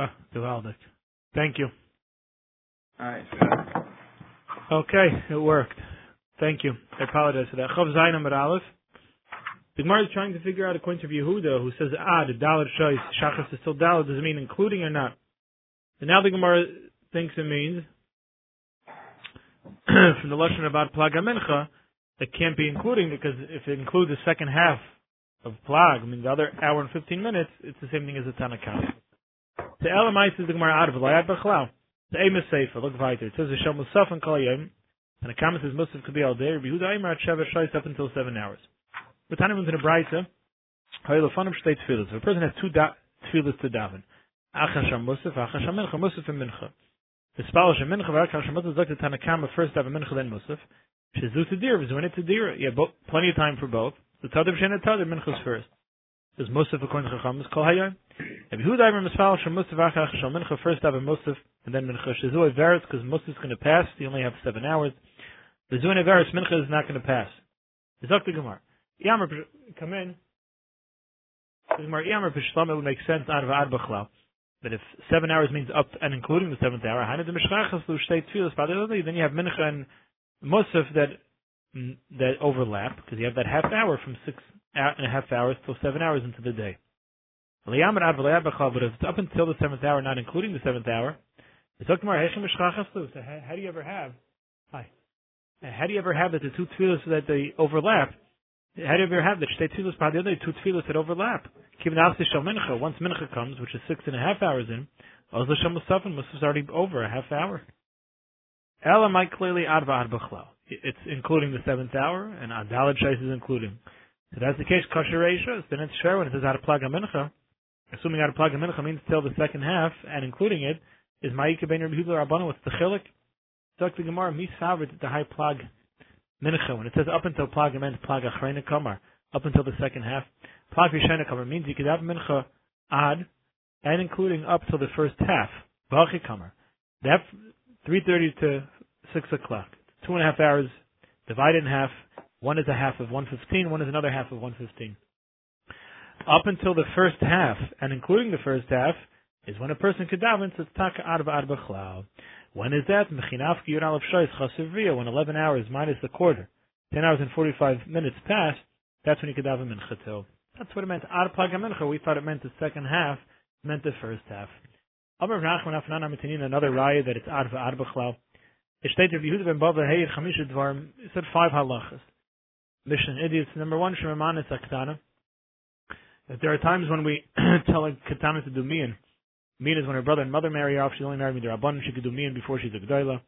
Oh, geweldig. Thank you. Alright. Okay, it worked. Thank you. I apologize for that. Chav Zayin Amar Aleph. The Gemara is trying to figure out according to Yehuda, who says, ah, the Dalit Shois, Shachas is still Dalit, does it mean including or not? And now the Gemara thinks it means, from the lesson about Plag HaMincha, it can't be including, because if it includes the second half of Plag, I mean the other hour and 15 minutes, it's the same thing as a Tanakh. The Elamite is the Gemara out of Layat Bechlau. The Amos Sefer, look weiter. It says the Shem Musaf and Kol Yom, and the comment says Musaf could be all day. Yehuda Eimer at Sheva Shais up until seven hours. But Tanya in the Braita, Haylefanim Shtei Tfilas. If a person has two da- Tfilas to daven, Achas Sham Musaf, Achas Sham Mincha, Musaf and Mincha. The Spal Sham Mincha, Achas Sham Musaf, Zakta Tanakama first daven Mincha, then Musaf. Shizu Tadir, Vizuin Tadir. You have plenty of time for both. The Tadir Shen Tadir, Mincha's first. Is Musaf according to Chacham, is Kol Hayom. If Yehuda Eimer Misfal Sham Musaf, Achas Sham Mincha, first daven Musaf, and then Mincha. Shizu Averis, because Musaf is going to pass, you only have seven hours. The Zuin Averis, Mincha is not going to pass. Zakta Gemara. Yamar, come in. The Gemara Yamar Pishlam, it would make sense out of Ad Bechlau. But if seven hours means up and including the seventh hour, then you have Mincha and Musaf that that overlap because you have that half hour from six and a half hours till seven hours into the day. But if it's up until the seventh hour, not including the seventh hour, so how do you ever have? Hi. How do you ever have that the two tefillas that they overlap? How do you ever have that? By the other two tefillas that overlap. Once mincha comes, which is six and a half hours in, also shal musafin musaf's already over a half hour. Ela might clearly adva ad It's including the seventh hour, and adalad shais is including. So that's the case. Kosher reisha. Then it's fair when it says ad plug mincha. Assuming ad plug mincha means till the second half, and including it is ma'ika ben Rabbi Yehuda Rabbanu. What's the chilik? Talk the Gemara. Mi the high plug mincha. When it says up until plag, it meant plag achrena kamar. Up until the second half. Plag rishena kamar means you could have mincha ad, and including up till the first half. Bachi kamar. That 3.30 to 6 o'clock. Two and a half hours divided in half. One is a half of 115, one is another half of 115. Up until the first half, and including the first half, is when a person could daven, so it's taka ad b'chlal. When is that? Mechinaf Yud Aleph Shois Chasivriya, when 11 hours minus the quarter, 10 hours and 45 minutes pass, that's when you could have a mincha till. That's what it meant. Ad Plag mincha, we thought it meant the second half, meant the first half. Amr Nachman Afnan Amitanin, another raya that it's Ad V'Ad B'chlav. It states Rabbi Yehuda ben Bava Heir Chamisha Dvarim, it said five halachas. Mission idiots. Number one, Shemaman is Aktana. If there are times when we tell a katana to do mian, Mean is when her brother and mother marry her off, she's only married midrabanan, she could do mian before she's a gdoila,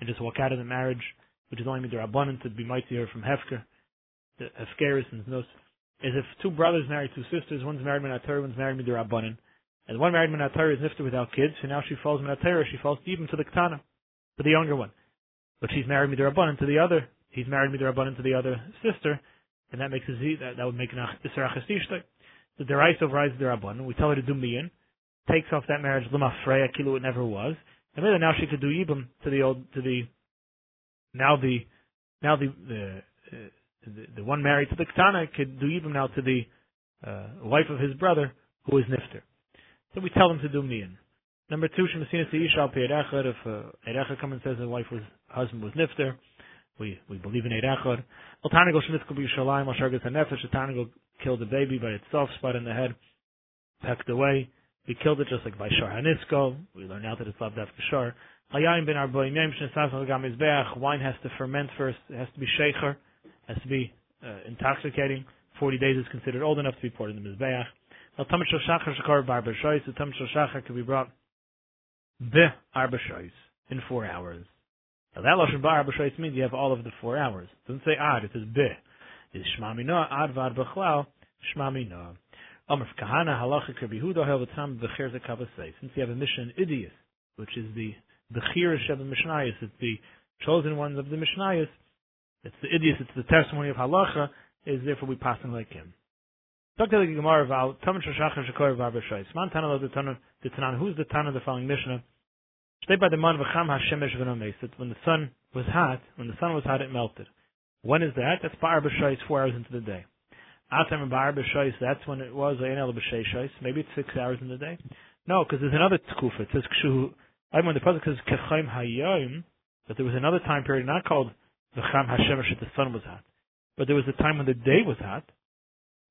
and just walk out of the marriage, which is only midrabanan to be mighty her from hefker, the hefkeris and those. Is if two brothers marry two sisters, one's married minatar, one's married midrabanan, and one married minatar is nifter without kids, so now she falls minatar, she falls even to the Katana, to the younger one. But she's married me midrabanan to the other, he's married midrabanan to the other sister, and that makes a z, that, that would make an isra The derais overrides the rabbanon. We tell her to do mian takes off that marriage lema freya kilu it never was, and then now she could do ibum to the old to the now the now the the uh, the, the one married to the Ketana could do ibum now to the uh, wife of his brother who is nifter. So we tell them to do mian. Number two, shemasina seisha al echad. If uh, erechad comes and says the wife was husband was nifter, we we believe in erechad. Al tanago shemitzkel b'yishalayim al shargas hanefesh. Tanago killed the baby by its soft spot in the head, pecked away. We killed it just like by Shar Hanisko. We learn out that it's loved after Shar. Hayayin ben Arboim Wine has to ferment first. It has to be shecher. Has to be uh, intoxicating. Forty days is considered old enough to be poured in the mizbeach. Now Tamid Shal Shachar Shakar Barba Shois. The Tamid Shal Shachar can be brought be Arba Shois in four hours. Now that Lashon Ba Arba means you have all of the four hours. It doesn't say Ad. It says be. Is Shmami Noah Ad Vad Bechlal Shmami Noah. Amr Kahana Halacha Kerbihuda Helvatam Bechir Zakavasei. Since you have a mission Idias, which is the Bechir of the it's the chosen ones of the Mishnayos, it's the Idias, it's the testimony of Halacha, is therefore we pass like him. Dr. Gemara Val, Taman Shashachar Shakor Varbashai. Sman Tana the Tana, the Tanan, who's the Tana of the following Mishnah? Stay by the man that when the sun was hot, when the sun was hot, it melted. When is that? That's Bar Bashai, four hours into the day. Atam Bar B'Shois, that's when it was Ein El B'Sheishois. Maybe it's six hours in the day. No, because there's another tkufa. It says Kshu. I'm when the pasuk says Kechayim Hayom, that there was another time period not called V'cham Hashemesh that the sun was hot, but there was a time when the day was hot.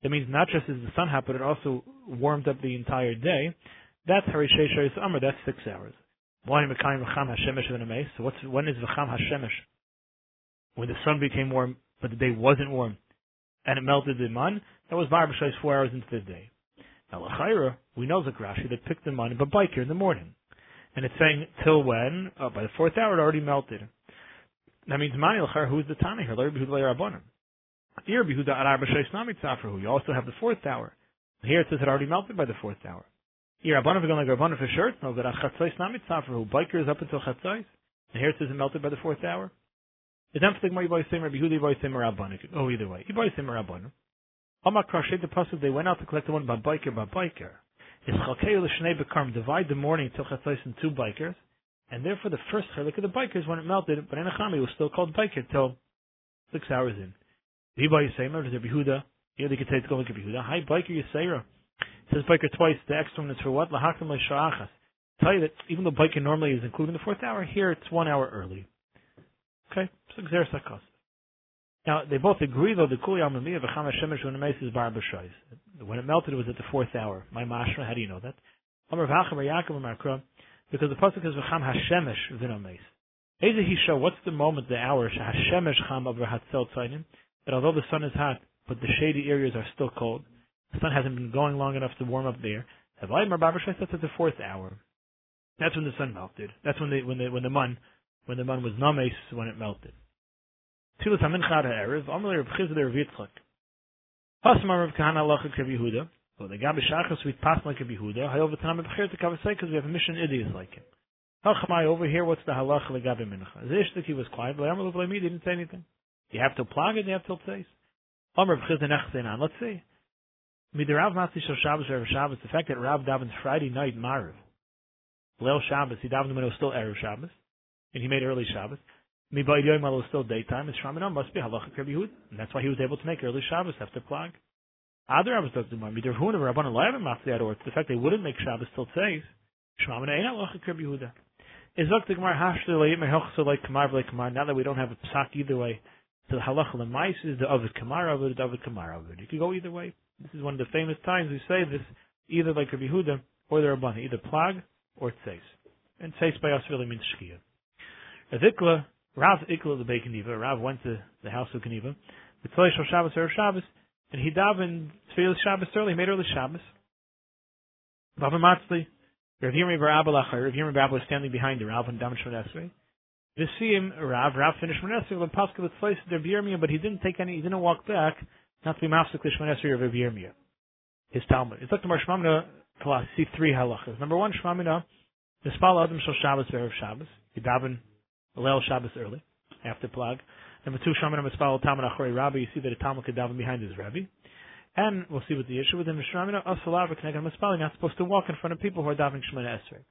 That means not just is the sun hot, but it also warmed up the entire day. That's Harisheshois Amr. That's six hours. Why Mekayim V'cham Hashemesh So what's when is V'cham Hashemesh? When the sun became warm, but the day wasn't warm and it melted the man, that was B'Shais four hours into the day. Now, L'chaira, we know Zakrashi that picked the man but bike here in the morning. And it's saying till when? Oh, by the fourth hour it already melted. That means Mani L'chaira, who's the Tana here? L'Rbi Huda Rabbanim. Here, Behuda. You also have the fourth hour. Here it says it already melted by the fourth hour. Here, Rabbanim are going to go Rabbanim for sure. No, that Chatzais Nami Tzafrahu. Biker is up until Chatzais. And here it says melted by the fourth hour. It's emphatic my boy Sim Rabbi Hudi boy Sim Rabbanik. Oh, either way. He boy Sim Rabbanik. Amar Krashet the pasuk they went out to collect the one by biker by biker. Is Chalkei l'shnei bekarm divide the morning till chatzos in two bikers, and therefore the first chelik of the bikers when it melted, but in Achami was still called biker till six hours in. He boy Yisemer, there's Rabbi Huda. Here they could say it's going to Rabbi Huda. Hi biker Yisera. Says biker twice. The extra one is for what? Lahakam le'sha'achas. Tell you that even though biker normally is included in the fourth hour, here it's one hour early. Okay, so Xer Sakos. Now they both agree though the Kuli Amamiya v'cham Hashemesh when it is bar b'shois. When it melted, it was at the fourth hour. My mashra, how do you know that? Amar v'acham Yaakov Makra, because the pasuk is v'cham Hashemesh v'nomeis. Eze Hisha, what's the moment, the hour, Hashemesh cham over hatzel tzaynim, that although the sun is hot, but the shady areas are still cold, the sun hasn't been going long enough to warm up there. Havayim bar b'shois, that's at the fourth hour. That's when the sun melted. That's when the when the when the mun when the man was names when it melted. Tfilas hamincha ha'erev, amalei Reb Chizda Reb Yitzchak. Pasmar Reb Kahana Alacha Keb Yehuda, so the Gabi Shachas we pass like Keb Yehuda, hayov v'tanam b'chir to kavasei because we have a mission idiots like him. Hachamai over here, what's the halacha legabi mincha? Zishtik he was quiet, but Amar Lev didn't say anything. You have to plug it, you have to say. Amar Reb Chizda Nechzein let's see. Midirav Matzi Shal Shabbos Erev Shabbos, the fact that Rav davens Friday night Mariv, Leil Shabbos, he davened when it was still Erev Shabbos, and he made early Shabbos. Mibayid Yom was still daytime. His Shramina must be halacha Yehud, and that's why he was able to make early Shabbos after plag. Other Rabbis does the more. Midir Huna Rabban Elayim Mafli or the fact they wouldn't make Shabbos till says Shramina ain't halacha Yehuda. Is Zok the Gemara Hashter Leim Mehochso like Kamar like Kamar. Now that we don't have a psak either way, so the halacha lemais is the Ovid Kamar Ovid Ovid Kamar Ovid. You could go either way. This is one of the famous times we say this, either like Rabbi Yehuda or the Rabban, either plag or tzeis. And tzeis by us really means shkia. Avikla, Rav Ikla the Beit Kaniva, Rav went to the house of Kaniva, the Tzolei Shal Shabbos or Shabbos, and he davened Tfilas Shabbos early, made early Shabbos. Bava Matzli, Rav Yirmi Bar Abba Lachar, Rav Yirmi Bar was standing behind the Rav and him, Rav, Rav finished Shemon Esrei, the Tzolei Rav Yirmi, but he didn't take any, he didn't walk back, not to be Mafsik Esrei of Rav Yirmi. His Talmud. It's like the Mar Shmamina class, see three halachas. Number one, Shmamina, the Spal Adam Shal Shabbos, Erev Shabbos. He daven Alel Shabbos early, after plug. Number two, Shaman Mitzvah Talmud Achori Rabbi. You see that a Talmud could daven behind his Rabbi. And we'll see what the issue with him is. Shramina Asalav Knegam Mitzvah. You're not supposed to walk in front of people who are davening Shemana Esrei.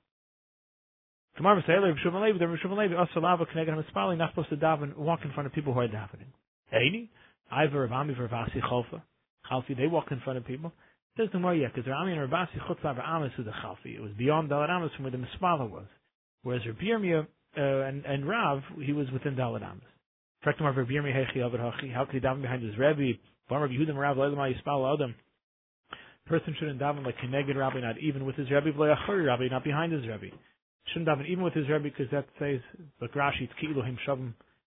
Tomorrow say Rav Shimon Levi, Rav Shimon Levi Asalav Knegam Mitzvah. You're not supposed to daven, walk in front of people who are davening. Eini, Iver Rav Ami Vasi Chalfa. Chalfi, they walk in front of people. Says the more yet, because Rami and Rabasi Chutzah Amis is the Chalfi. It was beyond Dalar Amis from where the Mitzvah was. Whereas Rabbi Yirmiyah uh, and, and Rav, he was within Dalad Amos. How could he daven behind his Rebbe? Person shouldn't daven like Keneged Rabbi, not even with his Rebbe, Rabbi, not behind his Rebbe. Shouldn't daven even with his Rebbe because that says, like Rashi, Ki'ilohim Shavim,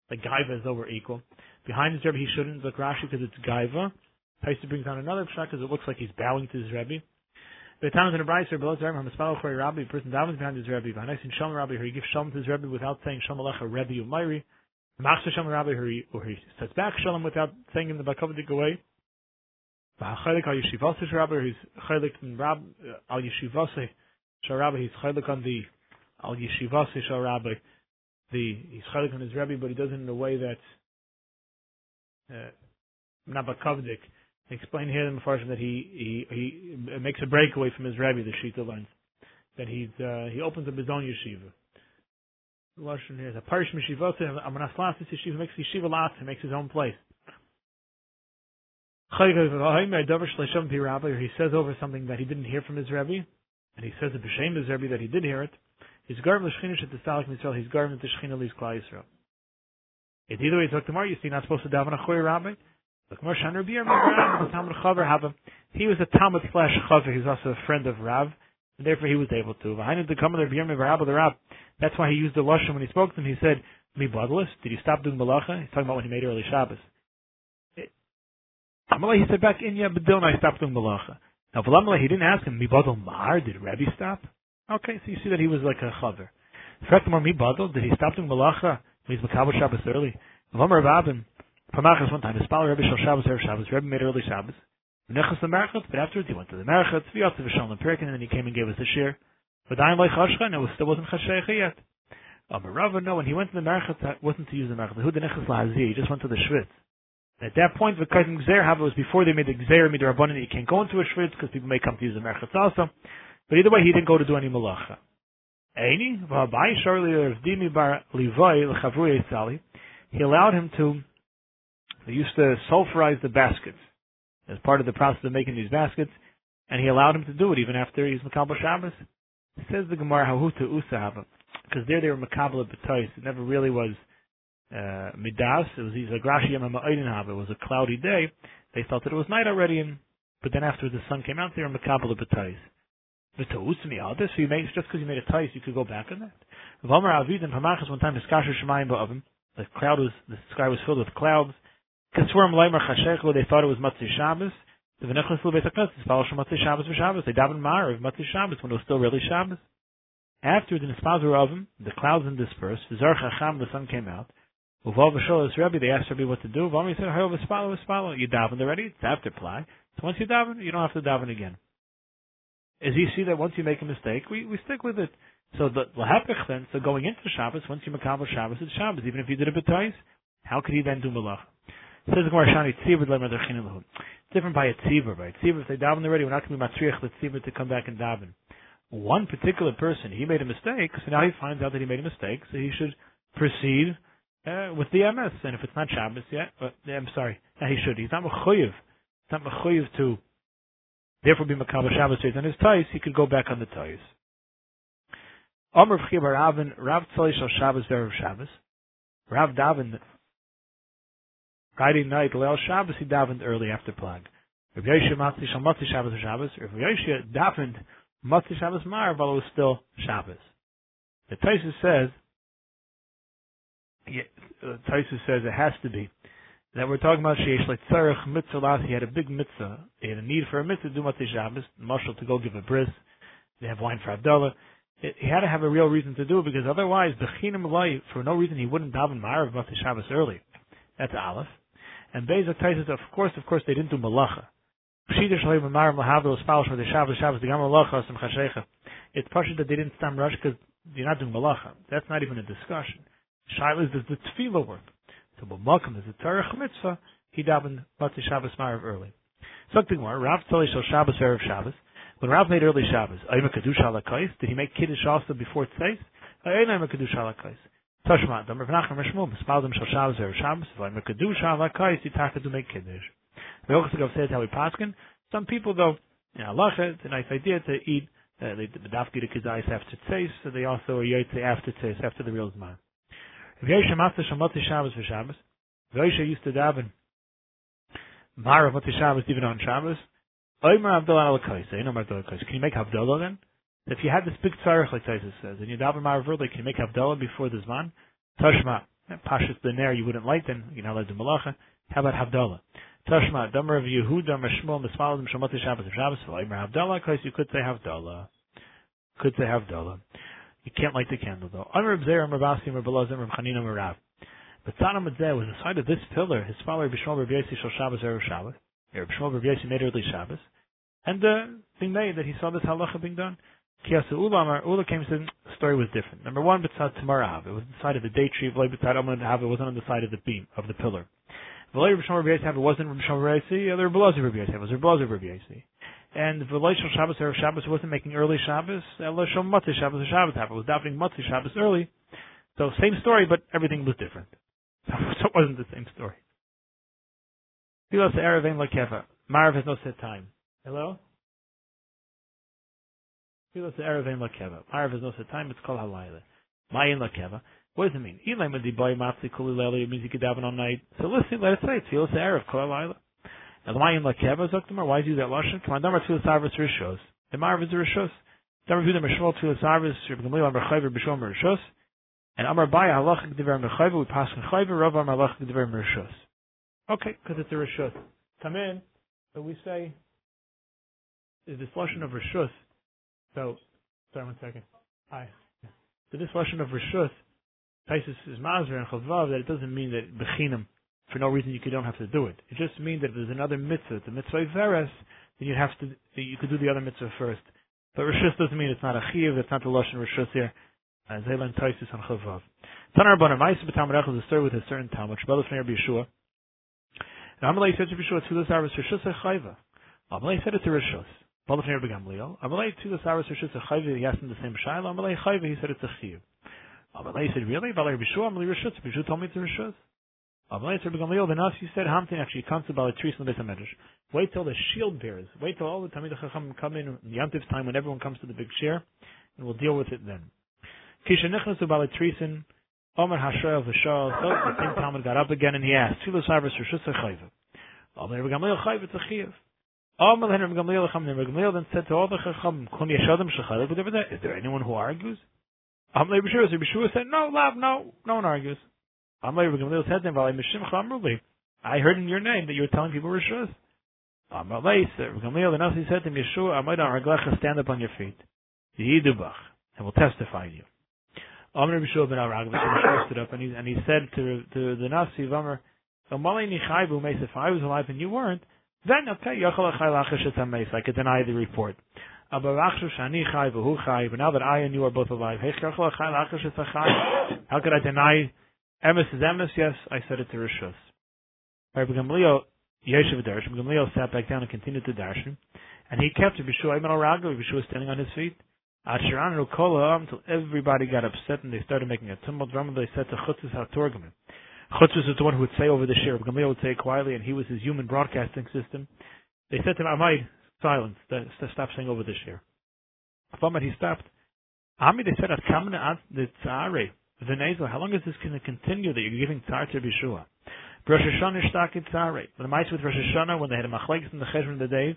like Gaiva is over equal. Behind his Rebbe, he shouldn't, like Rashi, because it's Gaiva. Taisa brings down another pshat because it looks like he's bowing to his Rebbe. The times in the Brayser, below Zerim, Hamaspal Chori Rabbi, a person davens behind his Rebbe, Vahanis in Shalom Rabbi, he gives Shalom to his Rebbe without saying Shalom Alecha Rebbe Umayri, Machsa Shalom Rabbi, or he, says back Shalom without saying in the Bakavidik away, Vahachelik al Yeshivase Rabbi, or he's Chelik in Rab, uh, al Yeshivase Shal Rabbi, he's Chelik on the, al Yeshivase Shal Rabbi, the, he's Chelik on his Rebbe, but he does it in a way that's, uh, not explain here in the Mepharshim that he, he, he makes a breakaway from his rabbi, the Shita learns. That he's, uh, he opens up his own yeshiva. Lashon here is a parish yeshiva, Amanaslasis yeshiva makes yeshiva lot, he makes his own place. He says over something that he didn't hear from his Rebbe, and he says it b'shem his Rebbe that he did hear it. He's garm l'shchina shet t'salik mitzvah. He's garm the shchina lis klal Yisrael. It's either way. Like tomorrow. You see, not supposed to daven a choy rabbi. Like Moshe Rabbi Yirmiyah, Talmud Chaver have. He was a Talmud slash Chaver. He's also a friend of Rav, and therefore he was able to. The come of Rabbi Yirmiyah, the Rav. That's why he used the lashon when he spoke to him. He said, "Mi badlus, did you stop doing malacha?" He's talking about when he made early Shabbos. Amalei, he said back in don't I stopped doing malacha. Now, Valamalei, he didn't ask him, Mi badal mar, did Rabbi stop? Okay, so you see that he was like a Chaver. Frektamar Mi badal, did he stop doing malacha? He's Makabal Shabbos early. Vamar Rabin, Pamachas one time, his Spal Rebbe Shal Shabbos, Erev Shabbos, Rebbe made early Shabbos. Nechas the Merchat, but afterwards he went to the Merchat, Tzviot to Vishal and Perkin, and then he came and gave us a share. But I like Chashcha, and it still wasn't Chashcha yet. Um, Rava, no, when he went to the Merchat, wasn't to use the Merchat. Who the Nechas Lahazi, he just went to the Shvitz. At that point, the Kaisim Gzer Hava was before they made the Gzer Midrabanan, you can't go into a Shvitz because people may come to use the Merchat also. But either way, he didn't go to do any Malacha. He allowed him to they used to sulfurize the baskets as part of the process of making these baskets, and he allowed him to do it even after he's Makabal Shabbos. Says the Gemara, because there they were Makabal B'tais. It never really was uh, Midas. It was either Grashi It was a cloudy day. They felt that it was night already, and but then after the sun came out, they were Makabal B'tais. V'ta'usmi adis, so you made, just because you made a tais, you could go back on that. V'omer Avid and Hamachas one time, Hiskasher Shemayim Ba'avim, the cloud was, the sky was filled with clouds, Kassurim Leimer Chashechlo, they thought it was Matzah Shabbos. The V'nechlas HaKnesses, Spal Shem Matzah Shabbos V'Shabbos. They davened Mar of Matzah Shabbos when it was still really Shabbos. After the Nispazer of him, the clouds then dispersed. V'zar Chacham, the sun came out. Uval V'sholas Rebbe, they asked Rebbe what to do. Vami said, Hayo V'spalo V'spalo. You davened already, it's after ply. So once you daven, you don't have to daven again. As you see that once you make a mistake, we, we stick with it. So the lahepich then, so going into Shabbos, once you makabel Shabbos, it's Shabbos. Even if you did it b'tais, how could he then do malach? Says the Gemara Shani Different by a Tzibur, right? Tzibur, if they daven already, we're not going to be matriach the Tzibur to come back and daven. One particular person, he made a mistake, so now he finds out that he made a mistake, so he should proceed uh, with the MS. And if it's not Shabbos yet, uh, I'm sorry, no, he should. He's not mechuyev. He's not mechuyev to therefore be makabel Shabbos on his ties. He could go back on the ties. Amr V'chibar Ravin Rav Tzali Shal Shabbos Ve'erev Shabbos. Rav Davin Friday night, Leil Shabbos, he davened early after Plag. Rav Yosha Matzi Shal Matzi Shabbos Shabbos. Rav Yosha davened Matzi Shabbos Mar while it was still Shabbos. The Taisus says, Taisus says it has to be that we're talking about Sheish like Tzarech Mitzvah He had a big mitzvah. He had a need for a mitzvah to do Matzi Shabbos, Marshal to go give a bris. They have wine for Abdullah. It, he had to have a real reason to do it because otherwise, Bechinim Lai, for no reason, he wouldn't daven Mar of Matzi Shabbos early. That's Aleph. And Beis Taisus, of course, of course, they didn't do malacha. It's partially that they didn't stam rush because you're not doing malacha. That's not even a discussion. Shaila is the tefillah work. So B'makam is a Tarech mitzvah. He davened Matzah Shabbos Marav early. Something more. Rav Tzali Shal Shabbos Erev Shabbos. When Rav made early Shabbos, Ayma Kedusha Lakais, did he make Kiddush also before Tzeis? Ayma Kedusha Lakais. Tashma, Dam Rav Nachman Rashmum, Spaldim Shal Shabbos Erev Shabbos, Vayim Kedusha Alakais, Yitaka to make Kiddush. The Ochsagav says how we paskin. Some people though, you know, Allah, it's a nice idea to eat, uh, they bedafki the kizayis after tzeis, so they also are yotze after tzeis, after the real zman. If Yosha Matzah Shamati Shabbos for Shabbos, Yosha used to daven Mara Mati Shabbos even on Shabbos, Oimer Abdullah Alakais, Einom Abdullah Alakais. Can you make Havdalah then? If you had this big tzarech, like Taisus says, and you daven ma'av can you make Havdalah before the Zman? Tashma, Pashas Bener, you wouldn't like then, you're not allowed to malacha. How about Havdalah? Tashma, Damer of Yehuda, Meshmol, Mismalim, Shemati Shabbos, Shabbos, Vaymer Havdalah, because you could say Havdalah. Could say Havdalah. You can't light the candle though. Amr Bzer, Rabasi, Rabbalazim, Rabchanina, Marav. But Tzanam Adzeh was the side of this pillar, his father Bishmol Rabbi Yossi Shal Shabbos, Erev Shabbos. Bishmol Rabbi Yossi made early Shabbos. And the uh, thing made that he saw this halacha being done. Kiyasa Ula Amar, Ula came to the story was different. Number one, B'tzad Tamarav. It was the side of the date tree, V'lay B'tzad Amar Hav, it wasn't on the side of the beam, of the pillar. V'lay Rishon Rabbi Yosef, it wasn't Rishon Rabbi Yosef, the other B'lazi Rabbi Yosef, it was B'lazi Rabbi Yosef. And V'lay Shal Shabbos, Erev Shabbos, wasn't making early Shabbos, Ela Shal Matzah Shabbos, or Shabbos It was davening Matzah Shabbos early. So same story, but everything was different. So it wasn't the same story. Tfilas Erev Ein Lakeva. Marav has no set time. Hello? Tfilas Erev Ein Lakeva. Marav has no set time. It's called Halayla. Mayin Lakeva. What does it mean? Elay Madiboy Matzi Kuli Leli. It means you could daven all night. So listen, let it say Tfilas Erev Kol Halayla. And Mayin Lakeva Zoktamar. Why do that lashon? Come on, Damar Tfilas Arvis Rishos. The Marav is a Rishos. Damar Vuda Meshmol Tfilas Arvis. Reb Gamliel Amar Chayver B'Shom Rishos. And Amar Baya Halach Gdiver Mechayver. We pass in Chayver. Rav Amar Halach Gdiver Rishos. Okay, because it's a Rishos. Come in. So we say is this lashon of rishus. So, sorry, one second. Hi. So this lashon of rishus, Taisus is mazir and chavav that it doesn't mean that bechinam for no reason you don't have to do it. It just means that if there's another mitzvah, the mitzvah veres, then you have to you could do the other mitzvah first. But rishus doesn't mean it's not a chiv. It's not the lashon rishus here. Uh, and Zaylan Taisus and chavav. Tanar Rabbanim Ma'aser b'Talmud Echad is a with a certain Talmud. Shabbat Lefnei Rabbi Yeshua. And Amalei said to Yeshua, Tzulas Arvis Rishus Chayva. Amalei said it to Rishus. Balafnei Rabbi Gamliel. Amalei Tzulas Arvis Rishus Chayva. He asked him the same Shaila. Amalei Chayva. He said it's a Chiv. Amalei said, really? Rabbi Yeshua. Amalei Rishus. Yeshua told me it's a Rishus. Wait till the shield bearers. Wait till all the Tamid Chacham come in in the Yantiv's time when everyone comes to the big share, and we'll deal with it then. Kisha Nichnas to Balei Trisin. Omer Hashoel V'Shal. So the same Talmud got up again and he asked, Tzulas Arvis Rishus Chayva. Amalei Rabbi Gamliel Chayv it's a Chiv. Amalei Rabbi Gamliel Chacham. Rabbi Gamliel then said to all the Chacham, Kun Yeshadim Shechayv. But is there anyone who argues? Shua. Rabbi Shua said, No, Lav, no, no one argues. I heard in your name that you were telling people Rishus. Amalei said, Rabbi Gamliel then also he said to him, Yeshua, Amalei Raglecha, stand up on your feet. Yidubach, and will testify you. Arag, stood up and he, and he said to, to the Nasi of if I was alive and you weren't, then okay, I could deny the report. But now that I and you are both alive, how could I deny emes is emes? Yes, I said it to Rishus. Rabbi Gamliel, Yeshiv Darshan, Gamliel sat back down and continued to darshan, and he kept Rabbi Shua Ibn Shua was standing on his feet. Until everybody got upset and they started making a tumult. They said to Chutzis HaTorgaman, Chutzpah is the one who would say over the shir. Gamliel would say quietly, and he was his human broadcasting system. They said to him, Amai, silence, stop saying over the shir. Afamad, he stopped. Ami, they said, Atkamna the Tzare, Venezo, how long is this going to continue that you're giving Tzar to Bishua? Rosh Hashanah Shtaki Tzare. When the mice with Rosh Hashanah, when they had a machlekes in the cheshvan of the days,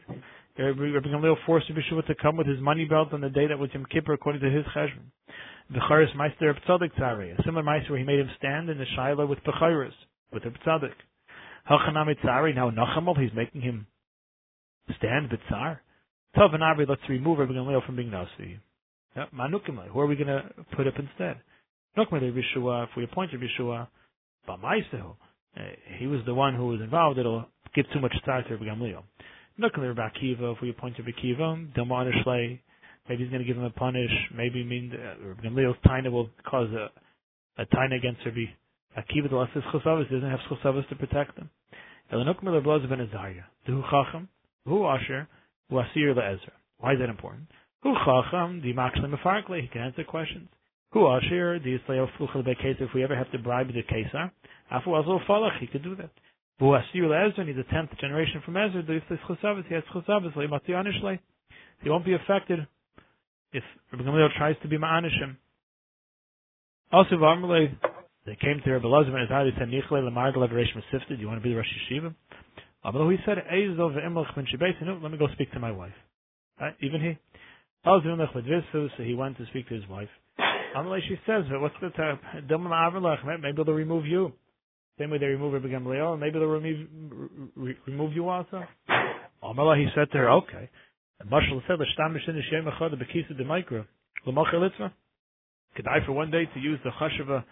Rabbi Gamliel forced Bishua to come with his money belt on the day that was Yom Kippur according to his cheshvan. Becharis Meister Tzadik Tzari, a similar Meister where he made him stand in the Shiloh with Becharis, with the Tzadik. Hachanami Tzari, now Nachamol, he's making him stand B'tzar. Tov and Abri, let's remove Rabbi Gamliel from being Nasi. Manukimai, who are we going to put up instead? Nukmele Yeshua, if we appoint Yeshua, B'maisehu, he was the one who was involved, it'll give too much tzar to Rabbi Gamliel. Nukmele Rabbi Akiva, if we appoint Rabbi Akiva, Dilma Anishlei, Maybe he's going to give him a punish. Maybe mean uh, Gamliel's taina will cause a, a taina against Rabbi Akiva the last chosavas. He doesn't have chosavas to protect him. Elanuk miller blows ben Azariah. Who chacham? Who asher? Who asir le'ezra? Why is that important? Who chacham? The makshlim mefarkle. He can answer questions. Who asher? The yisrael oh, fluchel be'keser. If we ever have to bribe the kesar, afu also falach. He could do that. Who asir le'ezra? He's the tenth generation from Ezra. The yisrael chosavas. He has chosavas. He won't be affected if Rabbi Gamliel tries to be ma'anishim. Also, they came to Rabbi Lazar and Azari said, Nichle Masifta, do you want to be the Rosh Yeshiva? He said, Eizol ve'imlech ben Shebeit, no, let me go speak to my wife. Right? Even he. So he went to speak to his wife. Amalei, she says, what's the time? Maybe they'll remove you. Same way they remove Rabbi Gamliel, maybe they'll remove, re- remove you also. Amalei, he said to her, okay. Marshall said, "L'shtam b'shin shem echad b'kisa demikra l'mocher litzva." Could I for one day to use the chashava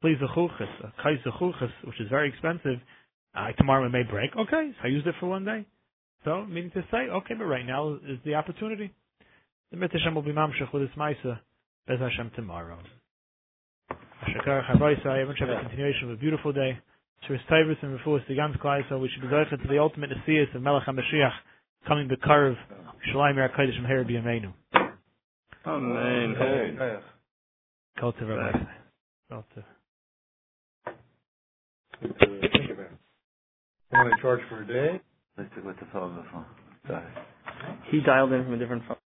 please the chuchas, kais chuchas, which is very expensive. Uh, tomorrow it may break. Okay, so I used it for one day. So meaning to say, okay, but right now is the opportunity. The Mitzvah will be mamshach with this ma'isa Bez Hashem tomorrow. Ashakar Chavaisa, I have a continuation of a beautiful day. Shris Tavis and Refuas the Gans so we should be zeichet to the ultimate Nesiyas of Melech HaMashiach coming to carve Shalayim Yer HaKadosh from Hera Amen. Kol to Rabbi. Kol to. What do they charge for a day? Let's stick with the phone before. Sorry. He dialed in from a different phone.